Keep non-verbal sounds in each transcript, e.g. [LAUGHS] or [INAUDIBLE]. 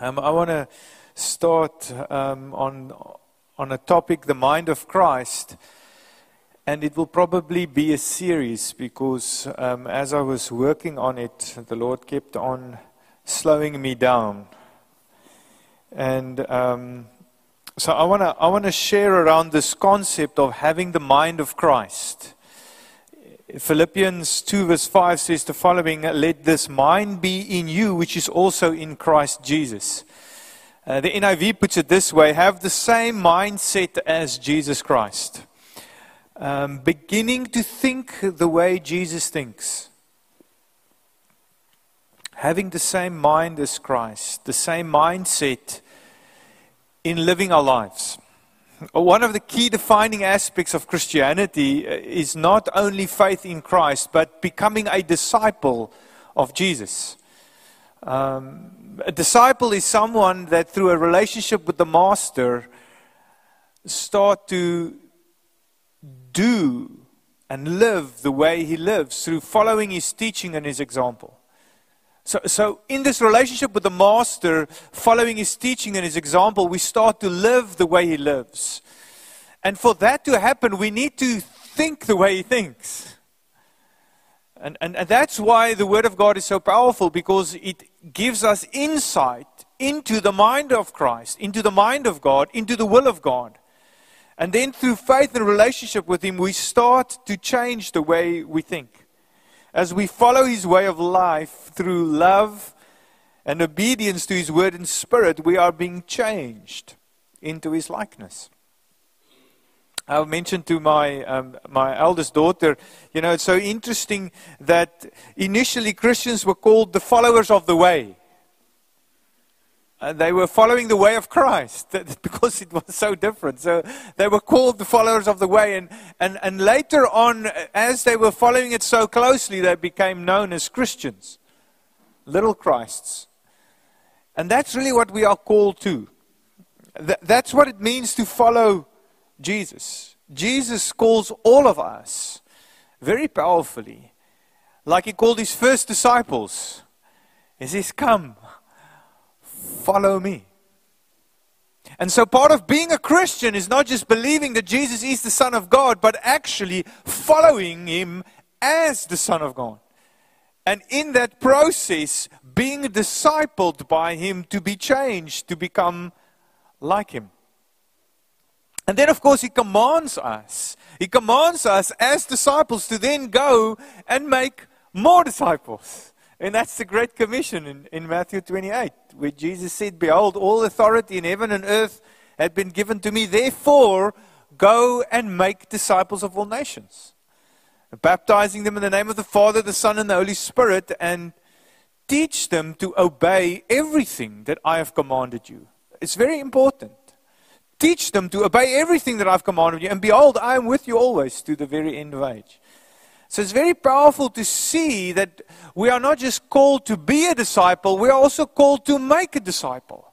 Um, I want to start um, on, on a topic, the mind of Christ. And it will probably be a series because um, as I was working on it, the Lord kept on slowing me down. And um, so I want to I wanna share around this concept of having the mind of Christ. Philippians 2, verse 5 says the following Let this mind be in you, which is also in Christ Jesus. Uh, the NIV puts it this way have the same mindset as Jesus Christ. Um, beginning to think the way Jesus thinks. Having the same mind as Christ, the same mindset in living our lives. One of the key defining aspects of Christianity uh, is not only faith in Christ, but becoming a disciple of Jesus. Um, a disciple is someone that, through a relationship with the Master, start to do and live the way he lives through following his teaching and his example. So, so, in this relationship with the Master, following his teaching and his example, we start to live the way he lives. And for that to happen, we need to think the way he thinks. And, and, and that's why the Word of God is so powerful, because it gives us insight into the mind of Christ, into the mind of God, into the will of God. And then through faith and relationship with Him, we start to change the way we think. As we follow his way of life through love and obedience to his word and spirit, we are being changed into his likeness. I mentioned to my um, my eldest daughter, you know, it's so interesting that initially Christians were called the followers of the way. And they were following the way of Christ [LAUGHS] because it was so different. So they were called the followers of the way. And, and, and later on, uh, as they were following it so closely, they became known as Christians, little Christs. And that's really what we are called to. That's what it means to follow Jesus. Jesus calls all of us very powerfully, like he called his first disciples. He says, Come follow me. And so, part of being a Christian is not just believing that Jesus is the Son of God, but actually following Him as the Son of God. And in that process, being discipled by Him to be changed, to become like Him. And then, of course, He commands us. He commands us as disciples to then go and make more disciples. And that's the Great Commission in, in Matthew 28, where Jesus said, Behold, all authority in heaven and earth had been given to me. Therefore, go and make disciples of all nations, baptizing them in the name of the Father, the Son, and the Holy Spirit, and teach them to obey everything that I have commanded you. It's very important. Teach them to obey everything that I've commanded you. And behold, I am with you always to the very end of age. So it's very powerful to see that we are not just called to be a disciple, we are also called to make a disciple.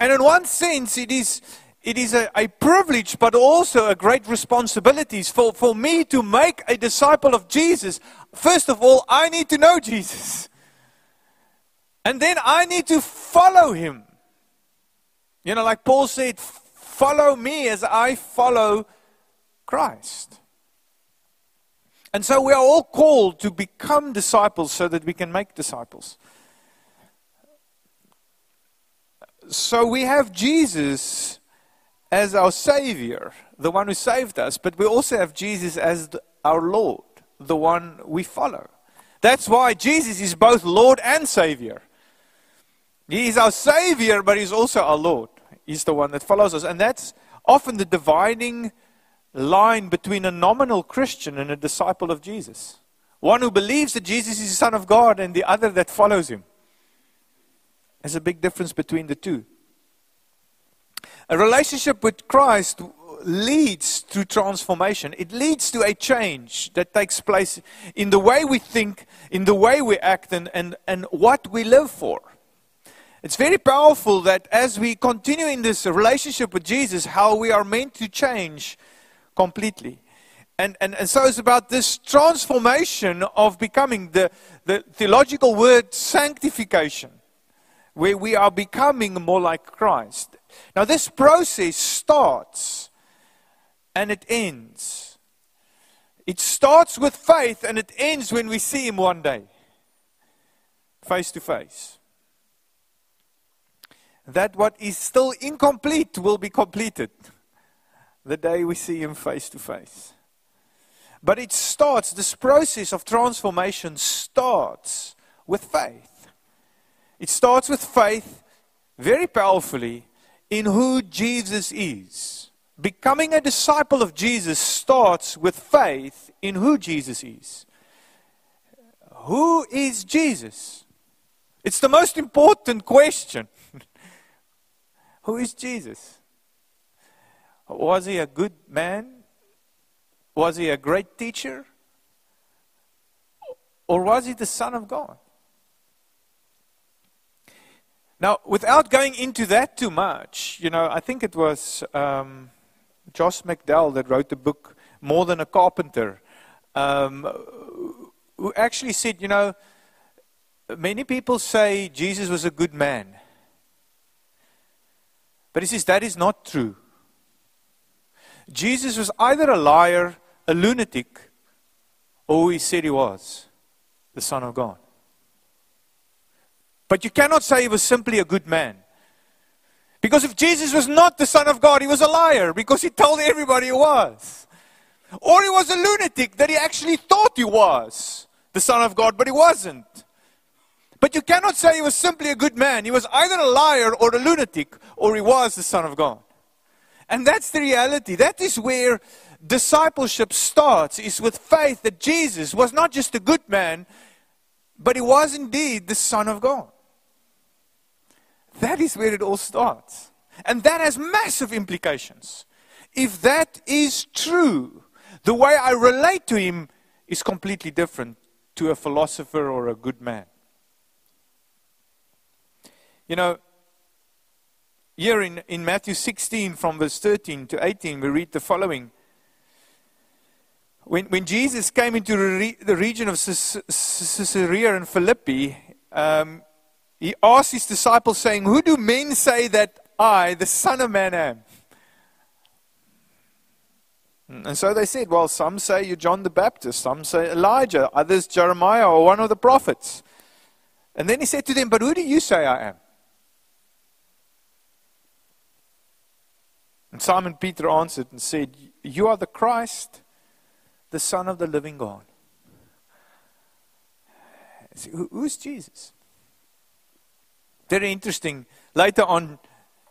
And in one sense, it is, it is a, a privilege, but also a great responsibility. For, for me to make a disciple of Jesus, first of all, I need to know Jesus. And then I need to follow him. You know, like Paul said, follow me as I follow Christ. And so we are all called to become disciples so that we can make disciples. So we have Jesus as our Savior, the one who saved us, but we also have Jesus as the, our Lord, the one we follow. That's why Jesus is both Lord and Savior. He is our Savior, but He's also our Lord. He's the one that follows us. And that's often the dividing line between a nominal Christian and a disciple of Jesus. One who believes that Jesus is the Son of God and the other that follows him. There's a big difference between the two. A relationship with Christ leads to transformation. It leads to a change that takes place in the way we think, in the way we act, and, and, and what we live for. It's very powerful that as we continue in this relationship with Jesus, how we are meant to change completely. And, and, and so it's about this transformation of becoming the, the theological word sanctification, where we are becoming more like Christ. Now, this process starts and it ends. It starts with faith and it ends when we see Him one day, face to face. That what is still incomplete will be completed the day we see Him face to face. But it starts, this process of transformation starts with faith. It starts with faith very powerfully in who Jesus is. Becoming a disciple of Jesus starts with faith in who Jesus is. Who is Jesus? It's the most important question. [LAUGHS] who is Jesus? Was he a good man? Was he a great teacher? Or was he the Son of God? Now, without going into that too much, you know, I think it was um, Josh McDowell that wrote the book More Than a Carpenter, um, who actually said, you know, many people say Jesus was a good man. But he says that is not true. Jesus was either a liar, a lunatic, or he said he was the Son of God. But you cannot say he was simply a good man. Because if Jesus was not the Son of God, he was a liar because he told everybody he was. Or he was a lunatic that he actually thought he was the Son of God, but he wasn't. But you cannot say he was simply a good man. He was either a liar or a lunatic, or he was the Son of God. And that's the reality. That is where discipleship starts, is with faith that Jesus was not just a good man, but he was indeed the Son of God. That is where it all starts. And that has massive implications. If that is true, the way I relate to him is completely different to a philosopher or a good man. You know, here in, in Matthew 16, from verse 13 to 18, we read the following. When, when Jesus came into the region of Caesarea and Philippi, um, he asked his disciples, saying, Who do men say that I, the Son of Man, am? And so they said, Well, some say you're John the Baptist, some say Elijah, others Jeremiah or one of the prophets. And then he said to them, But who do you say I am? And Simon Peter answered and said, You are the Christ, the Son of the living God. Who's Jesus? Very interesting. Later on,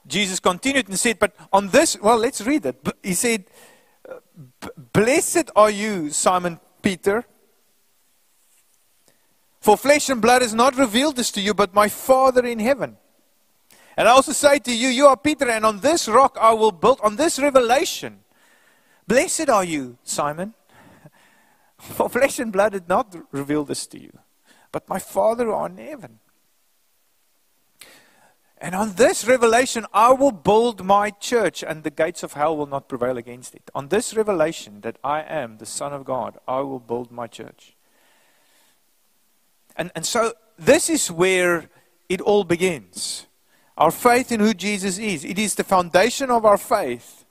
Jesus continued and said, But on this, well, let's read it. He said, Blessed are you, Simon Peter. For flesh and blood has not revealed this to you, but my Father in heaven. And I also say to you, you are Peter, and on this rock I will build, on this revelation. Blessed are you, Simon. [LAUGHS] For flesh and blood did not reveal this to you, but my Father in heaven. And on this revelation, I will build my church, and the gates of hell will not prevail against it. On this revelation that I am the Son of God, I will build my church. And, and so, this is where it all begins. Our faith in who Jesus is. It is the foundation of our faith.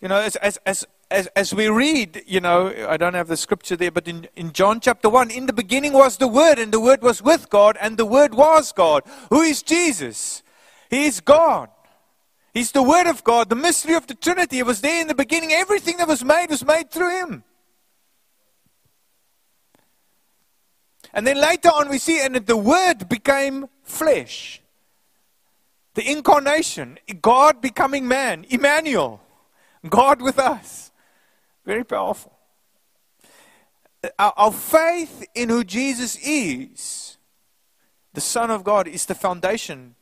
You know, as, as, as, as, as we read, you know, I don't have the scripture there, but in, in John chapter 1, in the beginning was the Word, and the Word was with God, and the Word was God. Who is Jesus? He is God. He's the Word of God, the mystery of the Trinity. It was there in the beginning. Everything that was made was made through Him. And then later on, we see, and the Word became flesh. The incarnation, God becoming man, Emmanuel, God with us. Very powerful. Uh, our, our faith in who Jesus is, the Son of God, is the foundation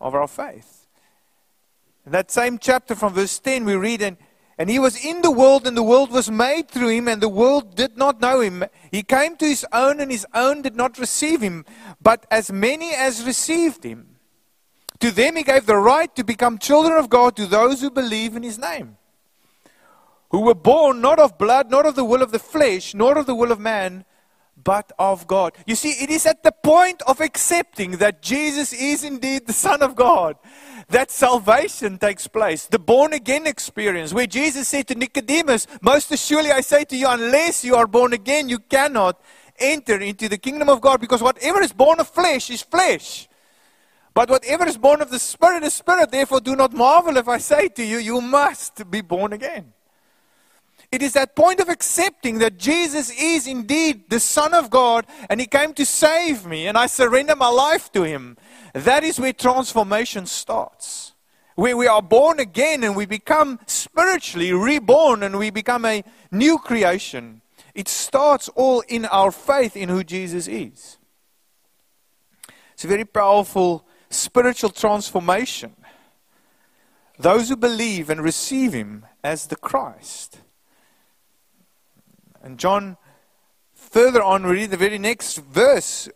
of our faith. In that same chapter from verse 10, we read, and, and he was in the world, and the world was made through him, and the world did not know him. He came to his own, and his own did not receive him. But as many as received him, to them he gave the right to become children of God to those who believe in his name who were born not of blood, not of the will of the flesh, nor of the will of man, but of God. You see, it is at the point of accepting that Jesus is indeed the Son of God that salvation takes place. The born again experience, where Jesus said to Nicodemus, Most assuredly I say to you, unless you are born again, you cannot enter into the kingdom of God because whatever is born of flesh is flesh. But whatever is born of the Spirit is spirit. Therefore, do not marvel if I say to you, You must be born again. It is that point of accepting that Jesus is indeed the Son of God and He came to save me and I surrender my life to Him. That is where transformation starts. Where we are born again and we become spiritually reborn and we become a new creation. It starts all in our faith in who Jesus is. It's a very powerful spiritual transformation. Those who believe and receive Him as the Christ. And John, further on, we read the very next verse.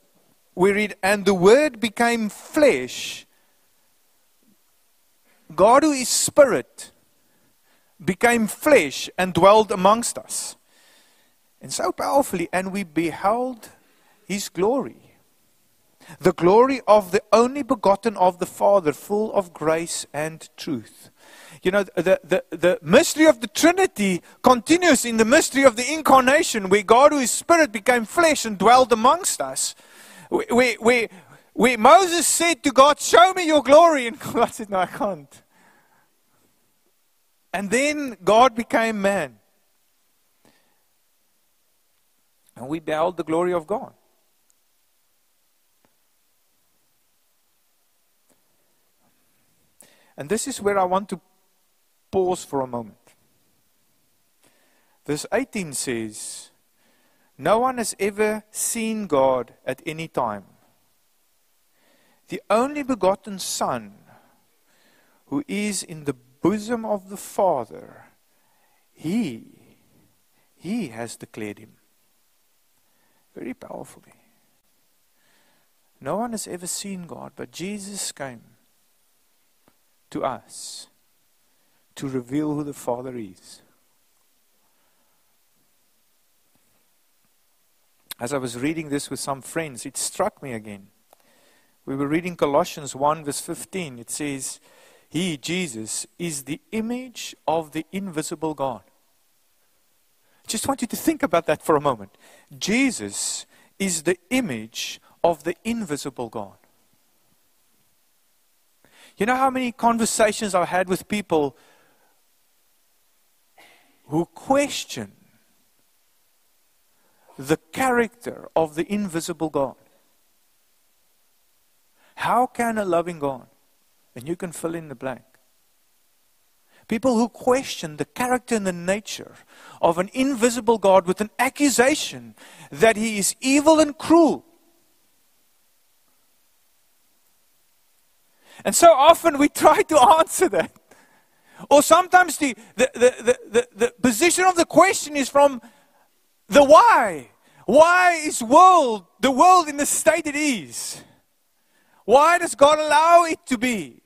We read, And the Word became flesh. God, who is Spirit, became flesh and dwelled amongst us. And so powerfully, and we beheld His glory the glory of the only begotten of the Father, full of grace and truth. You know, the, the, the mystery of the Trinity continues in the mystery of the incarnation, where God, who is Spirit, became flesh and dwelled amongst us. Where, where, where Moses said to God, Show me your glory. And [LAUGHS] God said, No, I can't. And then God became man. And we beheld the glory of God. And this is where I want to pause for a moment. Verse 18 says, No one has ever seen God at any time. The only begotten Son, who is in the bosom of the Father, He, He has declared Him. Very powerfully. No one has ever seen God, but Jesus came to us to reveal who the Father is. As I was reading this with some friends, it struck me again. We were reading Colossians 1, verse 15. It says, He, Jesus, is the image of the invisible God. Just want you to think about that for a moment. Jesus is the image of the invisible God. You know how many conversations I've had with people who question the character of the invisible God? How can a loving God, and you can fill in the blank, people who question the character and the nature of an invisible God with an accusation that he is evil and cruel, And so often we try to answer that. Or sometimes the, the, the, the, the, position of the question is from the why. Why is world the world in the state it is? Why does God allow it to be?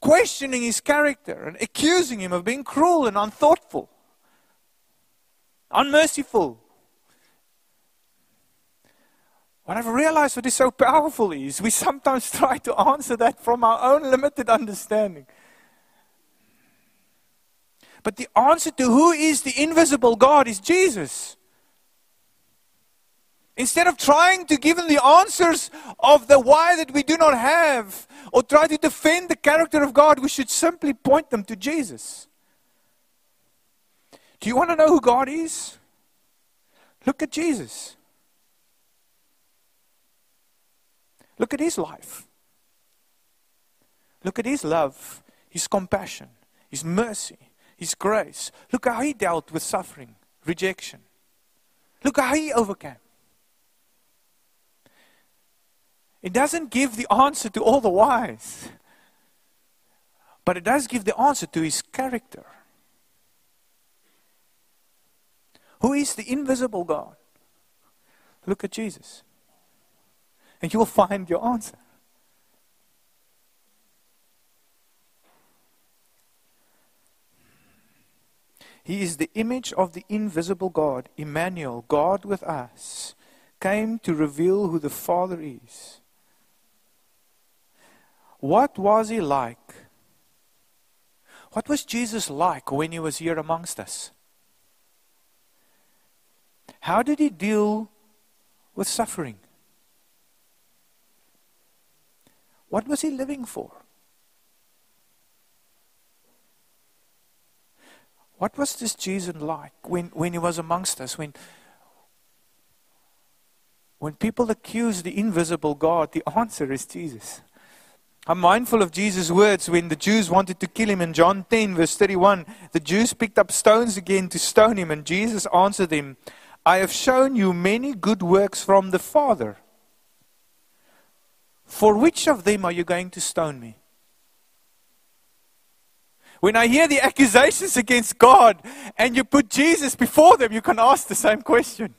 Questioning his character and accusing him of being cruel and unthoughtful, unmerciful, what I've realized what is so powerful is we sometimes [LAUGHS] try to answer that from our own limited understanding. But the answer to who is the invisible God is Jesus. Instead of trying to give them the answers of the why that we do not have, or try to defend the character of God, we should simply point them to Jesus. Do you want to know who God is? Look at Jesus. Look at his life. Look at his love, his compassion, his mercy, his grace. Look how he dealt with suffering, rejection. Look how he overcame. It doesn't give the answer to all the whys, but it does give the answer to his character. Who is the invisible God? Look at Jesus and you will find your answer. He is the image of the invisible God, Emmanuel, God with us, came to reveal who the Father is. What was he like? What was Jesus like when he was here amongst us? How did he deal with suffering? What was he living for? What was this Jesus like when, when he was amongst us? When, when people accuse the invisible God, the answer is Jesus. I'm mindful of Jesus' words when the Jews wanted to kill him in John 10, verse 31. The Jews picked up stones again to stone him, and Jesus answered them, I have shown you many good works from the Father. For which of them are you going to stone me? When I hear the accusations against God and you put Jesus before them, you can ask the same question.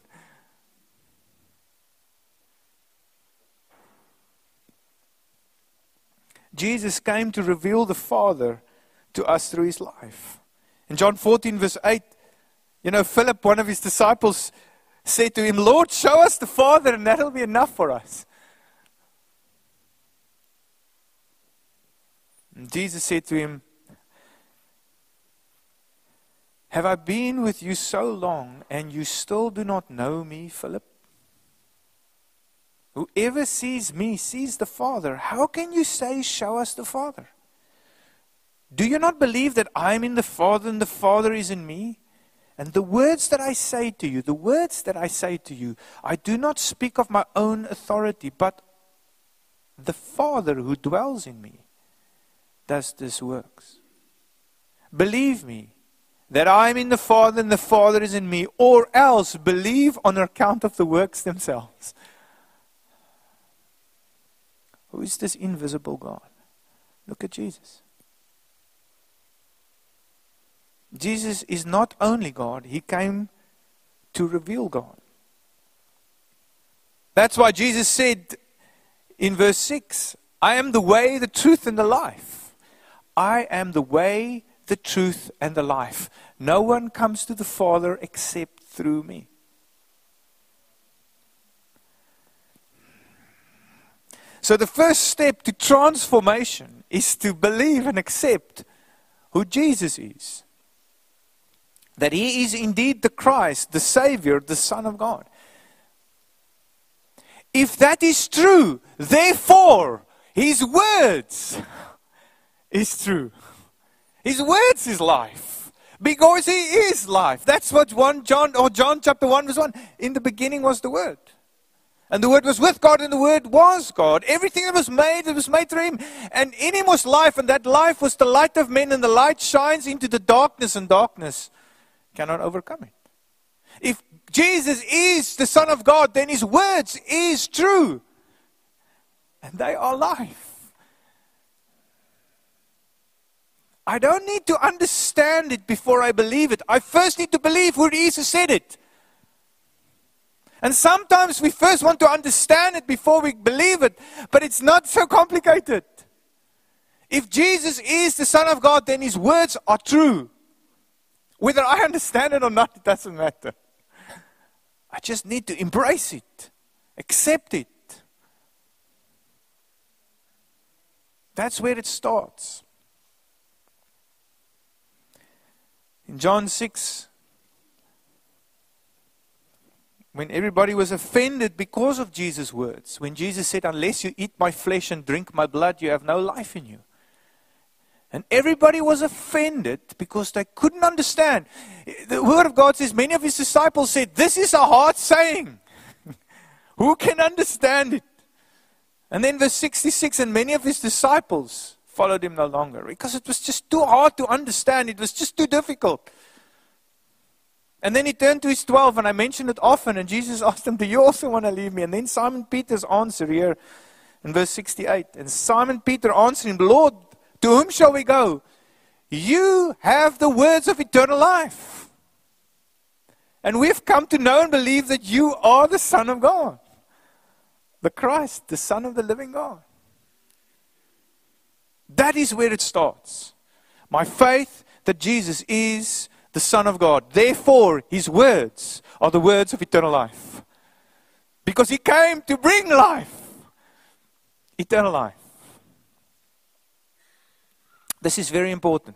Jesus came to reveal the Father to us through his life. In John 14, verse 8, you know, Philip, one of his disciples, said to him, Lord, show us the Father, and that'll be enough for us. And Jesus said to him, Have I been with you so long, and you still do not know me, Philip? Whoever sees me sees the Father. How can you say, Show us the Father? Do you not believe that I am in the Father and the Father is in me? And the words that I say to you, the words that I say to you, I do not speak of my own authority, but the Father who dwells in me does this works. Believe me that I am in the Father and the Father is in me, or else believe on account of the works themselves. Who is this invisible God? Look at Jesus. Jesus is not only God, He came to reveal God. That's why Jesus said in verse 6 I am the way, the truth, and the life. I am the way, the truth, and the life. No one comes to the Father except through me. So, the first step to transformation is to believe and accept who Jesus is. That he is indeed the Christ, the Savior, the Son of God. If that is true, therefore, his words is true. His words is life. Because he is life. That's what 1 John or John chapter 1 verse 1. In the beginning was the word. And the Word was with God, and the Word was God. Everything that was made, it was made through Him. And in Him was life, and that life was the light of men, and the light shines into the darkness, and darkness cannot overcome it. If Jesus is the Son of God, then His words is true. And they are life. I don't need to understand it before I believe it. I first need to believe who who said it. And sometimes we first want to understand it before we believe it, but it's not so complicated. If Jesus is the Son of God, then his words are true. Whether I understand it or not, it doesn't matter. I just need to embrace it, accept it. That's where it starts. In John 6, when everybody was offended because of Jesus' words, when Jesus said, Unless you eat my flesh and drink my blood, you have no life in you. And everybody was offended because they couldn't understand. The Word of God says, many of his disciples said, This is a hard saying. [LAUGHS] Who can understand it? And then verse 66, and many of his disciples followed him no longer because it was just too hard to understand. It was just too difficult. And then he turned to his 12, and I mention it often, and Jesus [LAUGHS] asked him, Do you also want to leave me? And then Simon Peter's answer here in verse 68. And Simon Peter answered him, Lord, to whom shall we go? You have the words of eternal life. And we've come to know and believe that you are the Son of God, the Christ, the Son of the living God. That is where it starts. My faith that Jesus is the Son of God. Therefore, his words are the words of eternal life. Because he came to bring life, eternal life. This is very important.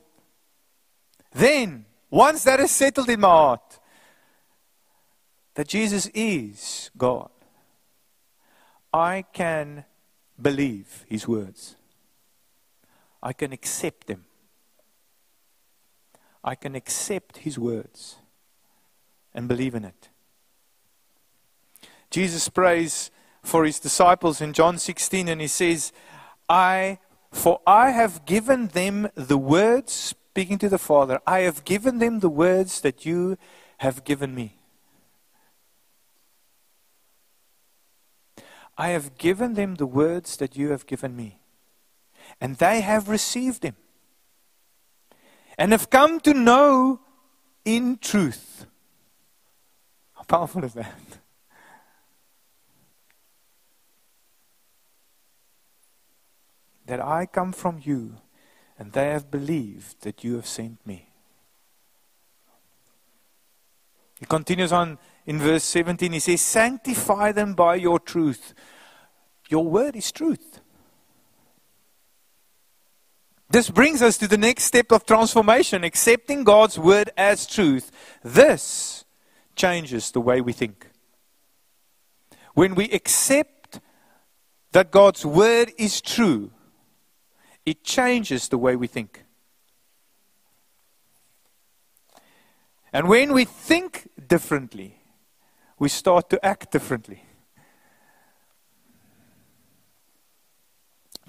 Then, once that is settled in my heart, that Jesus is God, I can believe his words. I can accept them. I can accept his words and believe in it. Jesus prays for his disciples in John 16 and he says, I, for I have given them the words, speaking to the Father, I have given them the words that you have given me. I have given them the words that you have given me. And they have received him and have come to know in truth. How powerful is that? That I come from you, and they have believed that you have sent me. He continues on in verse 17. He says, Sanctify them by your truth. Your word is truth. This brings us to the next step of transformation, accepting God's word as truth. This changes the way we think. When we accept that God's word is true, it changes the way we think. And when we think differently, we start to act differently.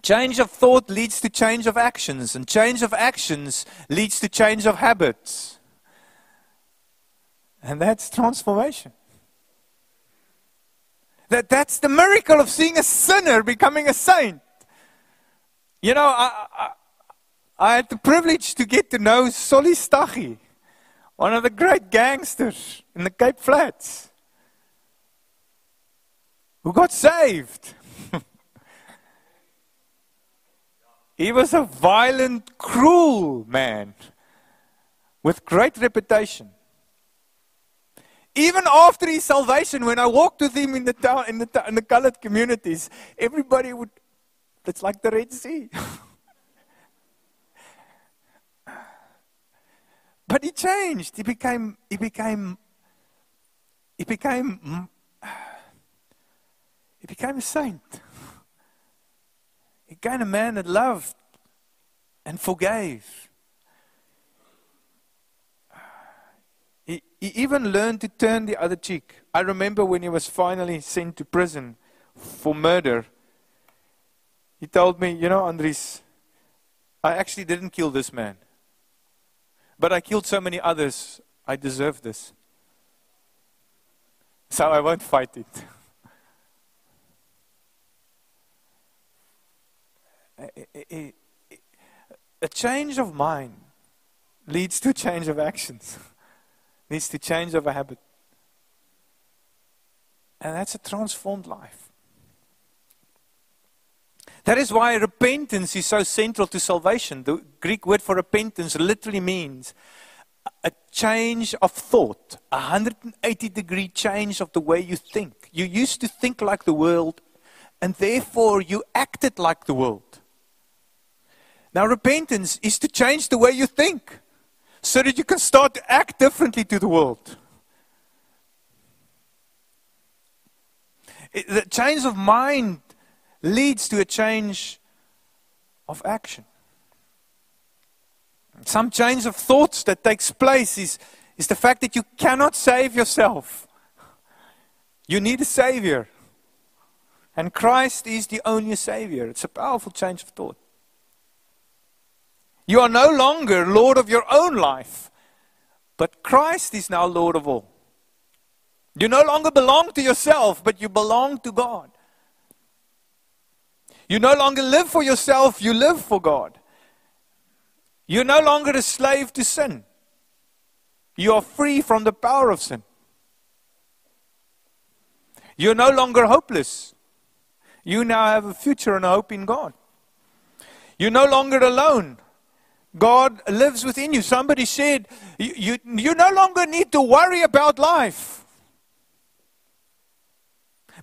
Change of thought leads to change of actions, and change of actions leads to change of habits. And that's transformation. That, that's the miracle of seeing a sinner becoming a saint. You know, I, I, I had the privilege to get to know Solly Stachy, one of the great gangsters in the Cape Flats, who got saved. He was a violent, cruel man with great reputation. Even after his salvation, when I walked with him in the town, in the, in the colored communities, everybody would, it's like the Red Sea. [LAUGHS] but he changed. He became, he became, he became, he became a saint. He became a man that loved and forgave. He, he even learned to turn the other cheek. I remember when he was finally sent to prison for murder. He told me, You know, Andries, I actually didn't kill this man. But I killed so many others. I deserve this. So I won't fight it. [LAUGHS] a, a change of mind leads to change of actions, [LAUGHS] leads to change of a habit. And that's a transformed life. That is why repentance is so central to salvation. The Greek word for repentance literally means a change of thought, a 180 degree change of the way you think. You used to think like the world, and therefore you acted like the world. Now, repentance is to change the way you think so that you can start to act differently to the world. It, the change of mind leads to a change of action. Some change of thoughts that takes place is, is the fact that you cannot save yourself. You need a Savior. And Christ is the only Savior. It's a powerful change of thought. You are no longer Lord of your own life, but Christ is now Lord of all. You no longer belong to yourself, but you belong to God. You no longer live for yourself, you live for God. You're no longer a slave to sin. You are free from the power of sin. You're no longer hopeless. You now have a future and a hope in God. You're no longer alone God lives within you. Somebody said, you, you, you no longer need to worry about life.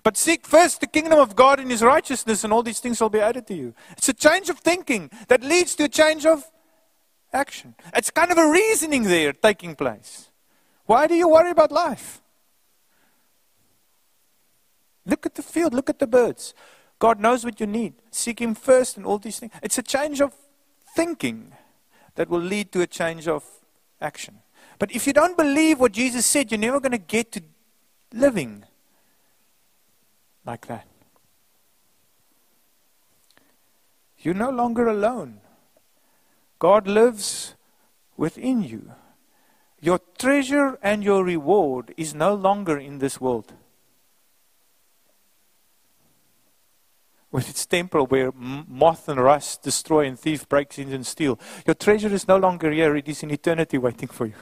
But seek first the kingdom of God and his righteousness, and all these things will be added to you. It's a change of thinking that leads to a change of action. It's kind of a reasoning there taking place. Why do you worry about life? Look at the field, look at the birds. God knows what you need. Seek Him first and all these things. It's a change of thinking that will lead to a change of action. But if you don't believe what Jesus said, you're never going to get to living like that. You're no longer alone. God lives within you. Your treasure and your reward is no longer in this world. With its temple where moth and rust destroy and thief breaks in and steal. Your treasure is no longer here, it is in eternity waiting for you.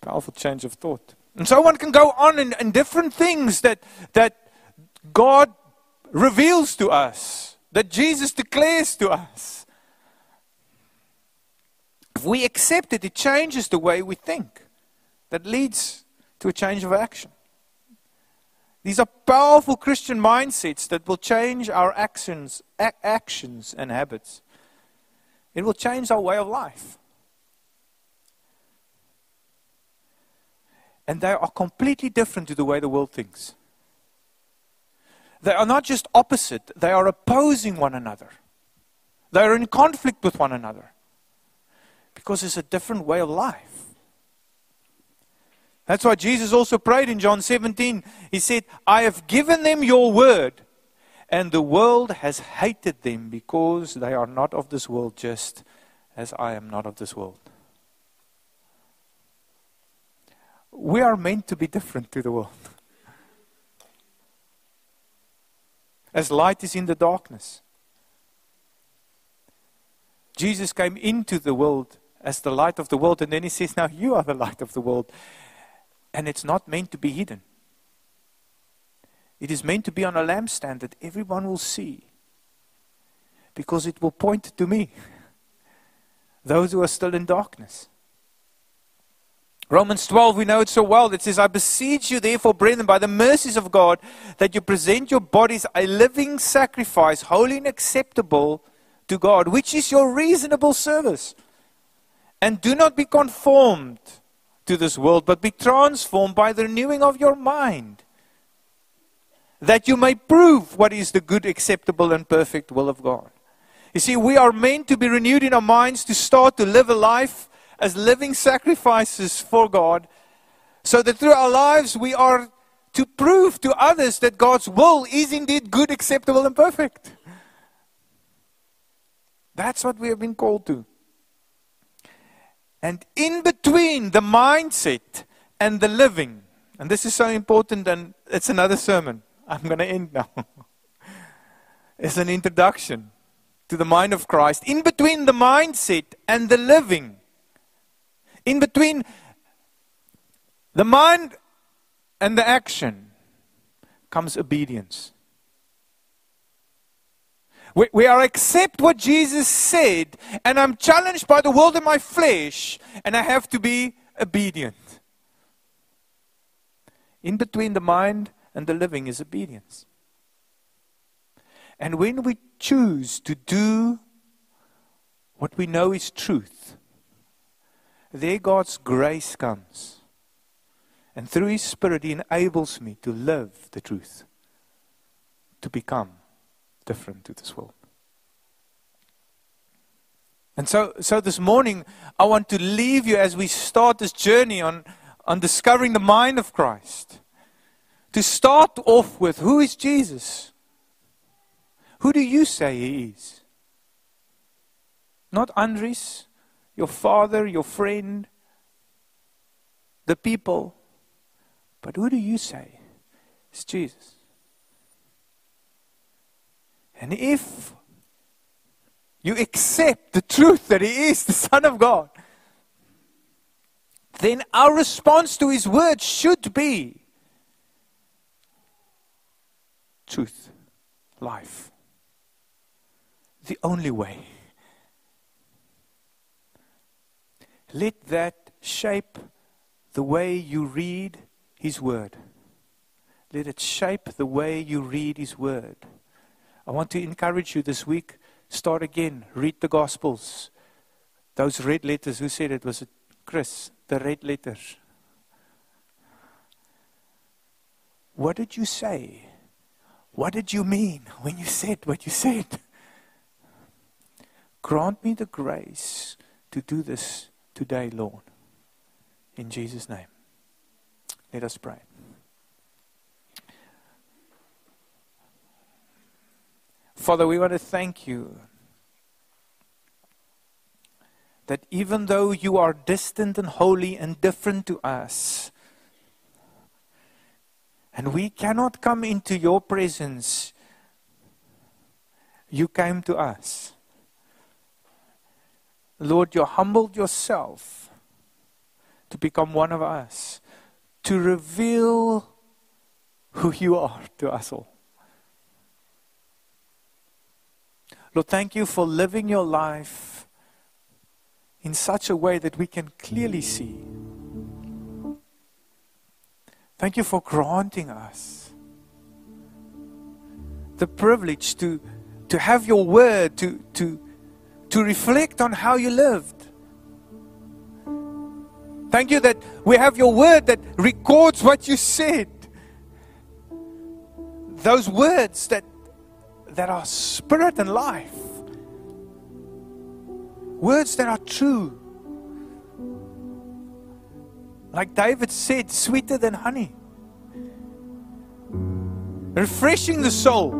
Powerful change of thought. And so one can go on in, in different things that, that God reveals to us, that Jesus declares to us. If we accept it, it changes the way we think. That leads to a change of action. These are powerful Christian mindsets that will change our actions, actions and habits. It will change our way of life. And they are completely different to the way the world thinks. They are not just opposite, they are opposing one another. They are in conflict with one another. Because it's a different way of life. That's why Jesus also prayed in John 17. He said, I have given them your word, and the world has hated them because they are not of this world, just as I am not of this world. We are meant to be different to the world. As light is in the darkness. Jesus came into the world as the light of the world, and then he says, Now you are the light of the world. And it's not meant to be hidden. It is meant to be on a lampstand that everyone will see. Because it will point to me. [LAUGHS] Those who are still in darkness. Romans 12, we know it so well. It says, I beseech you, therefore, brethren, by the mercies of God, that you present your bodies a living sacrifice, holy and acceptable to God, which is your reasonable service. And do not be conformed to this world, but be transformed by the renewing of your mind, that you may prove what is the good, acceptable, and perfect will of God. You see, we are meant to be renewed in our minds to start to live a life as living sacrifices for God, so that through our lives we are to prove to others that God's will is indeed good, acceptable, and perfect. That's what we have been called to. And in between the mindset and the living, and this is so important, and it's another sermon. [LAUGHS] I'm going to end now. [LAUGHS] it's an introduction to the mind of Christ. In between the mindset and the living, in between the mind and the action, comes obedience. We, we are accept what Jesus said, and I'm challenged by the world in my flesh, and I have to be obedient. In between the mind and the living is obedience. And when we choose to do what we know is truth, there God's grace comes. And through His Spirit, He enables me to live the truth, to become different to this world. And so, so this morning, I want to leave you as we start this journey on, on discovering the mind of Christ. To start off with who is Jesus? Who do you say he is? Not Andries, your father, your friend, the people, but who do you say is Jesus? And if you accept the truth that He is the Son of God, then our response to His word should be truth, life. The only way. let that shape the way you read His Word. Let it shape the way you read His Word. I want to encourage you this week start again, read the Gospels. Those red letters, who said it? Was it Christ? The red letters. What did you say? What did you mean when you said what you said? Grant me the grace to do this today, Lord. In Jesus' name. Let us pray. Father, we want to thank you that even though you are distant and holy and different to us, and we cannot come into your presence, you came to us. Lord, you humbled yourself to become one of us, to reveal who you are to us all. Lord, thank you for living your life in such a way that we can clearly see. Thank you for granting us the privilege to, to have your word, to, to, to reflect on how you lived. Thank you that we have your word that records what you said. Those words that, that are spirit and life. Words that are true. Like David said, sweeter than honey. Refreshing the soul.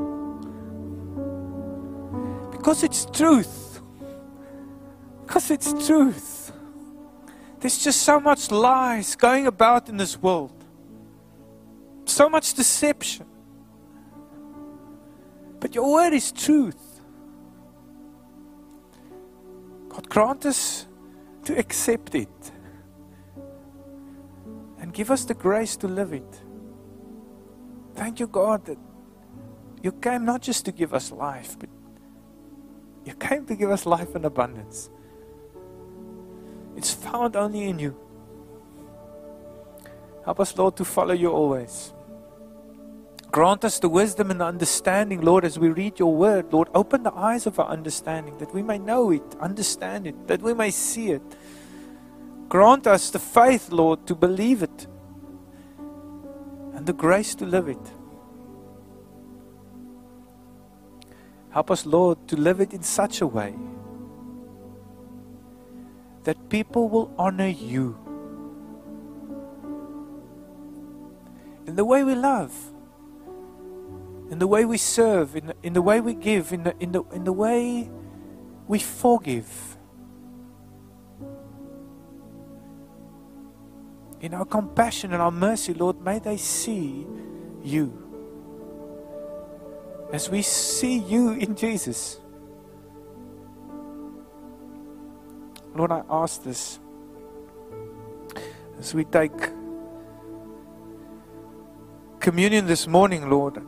Because it's truth because it's truth. There's just so much lies going about in this world, so much deception. But your word is truth. God, grant us to accept it and give us the grace to live it. Thank you, God, that you came not just to give us life, but you came to give us life in abundance. It's found only in you. Help us, Lord, to follow you always. Grant us the wisdom and the understanding, Lord, as we read your word. Lord, open the eyes of our understanding that we may know it, understand it, that we may see it. Grant us the faith, Lord, to believe it and the grace to live it. Help us, Lord, to live it in such a way that people will honor you in the way we love, in the way we serve, in the, in the way we give, in the, in, the, in the way we forgive. In our compassion and our mercy, Lord, may they see you. As we see you in Jesus. Lord, I ask this as we take communion this morning, Lord.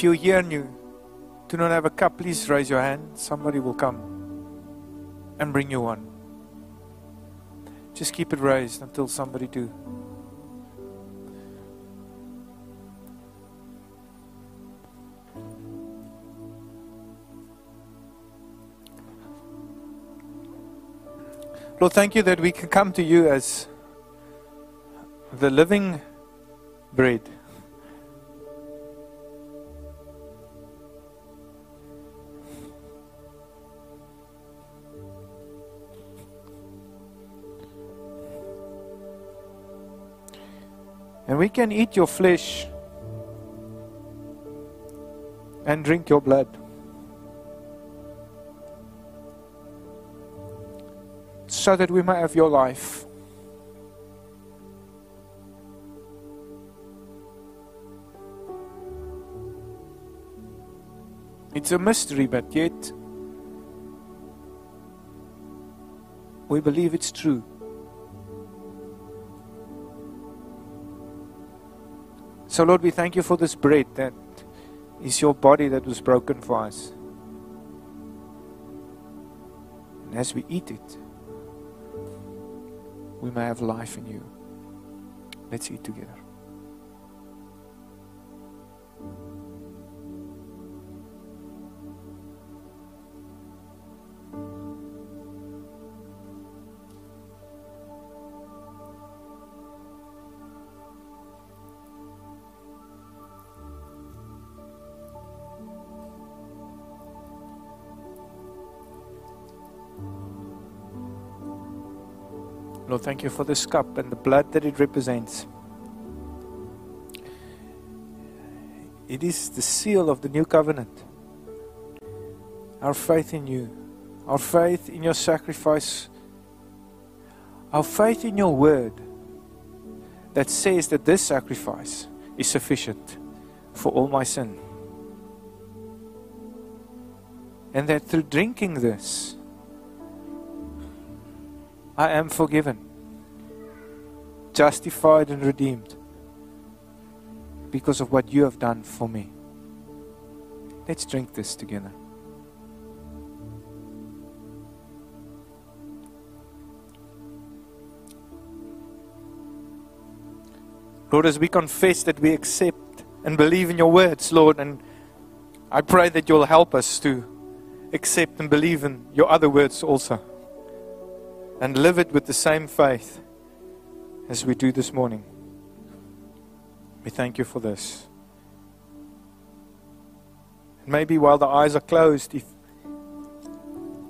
If you're here and you do not have a cup, please raise your hand. Somebody will come and bring you one. Just keep it raised until somebody do. Lord, thank you that we can come to you as the living bread. And we can eat your flesh and drink your blood. so that we might have your life. It's a mystery, but yet we believe it's true. So, Lord, we thank you for this bread that is your body that was broken for us. And as we eat it, we may have life in you. Let's eat together. Lord, thank you for this cup and the blood that it represents. It is the seal of the new covenant. Our faith in you, our faith in your sacrifice, our faith in your word that says that this sacrifice is sufficient for all my sin. And that through drinking this, I am forgiven, justified, and redeemed because of what you have done for me. Let's drink this together. Lord, as we confess that we accept and believe in your words, Lord, and I pray that you'll help us to accept and believe in your other words also and live it with the same faith as we do this morning. We thank you for this. Maybe while the eyes are closed, if,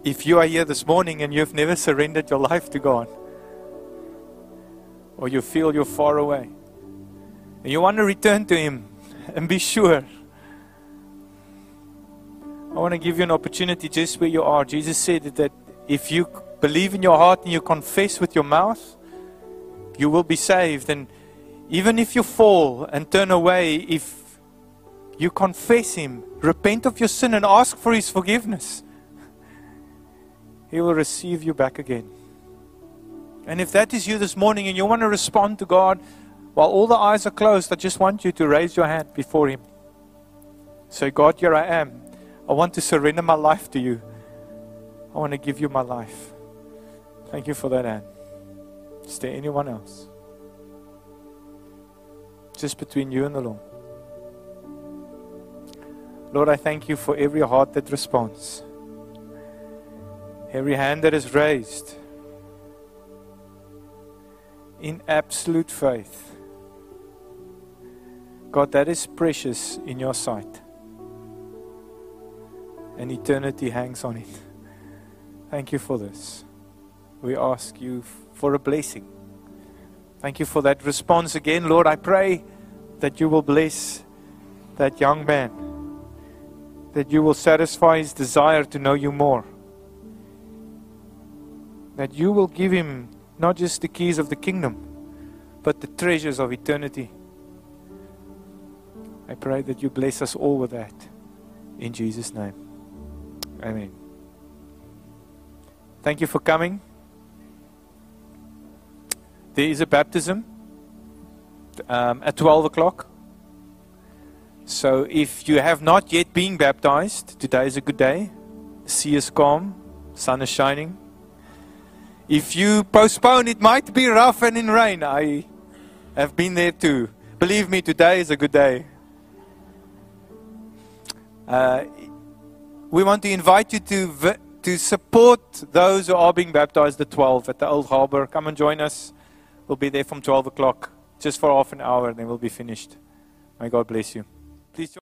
if you are here this morning and you've never surrendered your life to God, or you feel you're far away, and you want to return to Him [LAUGHS] and be sure, I want to give you an opportunity just where you are. Jesus said that if you believe in your heart and you confess with your mouth, you will be saved. And even if you fall and turn away, if you confess Him, repent of your sin, and ask for His forgiveness, He will receive you back again. And if that is you this morning and you want to respond to God while all the eyes are closed, I just want you to raise your hand before Him. Say, God, here I am. I want to surrender my life to you. I want to give you my life. Thank you for that, Anne. Is there anyone else? Just between you and the Lord. Lord, I thank you for every heart that responds, every hand that is raised in absolute faith. God, that is precious in your sight, and eternity hangs on it. Thank you for this we ask you for a blessing. Thank you for that response again, Lord. I pray that you will bless that young man, that you will satisfy his desire to know you more, that you will give him not just the keys of the kingdom, but the treasures of eternity. I pray that you bless us all with that. In Jesus' name. Amen. Thank you for coming. There is a baptism um, at 12 o'clock. So if you have not yet been baptized, today is a good day. The sea is calm, sun is shining. If you postpone, it might be rough and in rain. I have been there too. Believe me, today is a good day. Uh, we want to invite you to, to support those who are being baptized at 12 at the Old Harbor. Come and join us. We'll be there from 12 o'clock, just for half an hour, and then we'll be finished. May God bless you. Please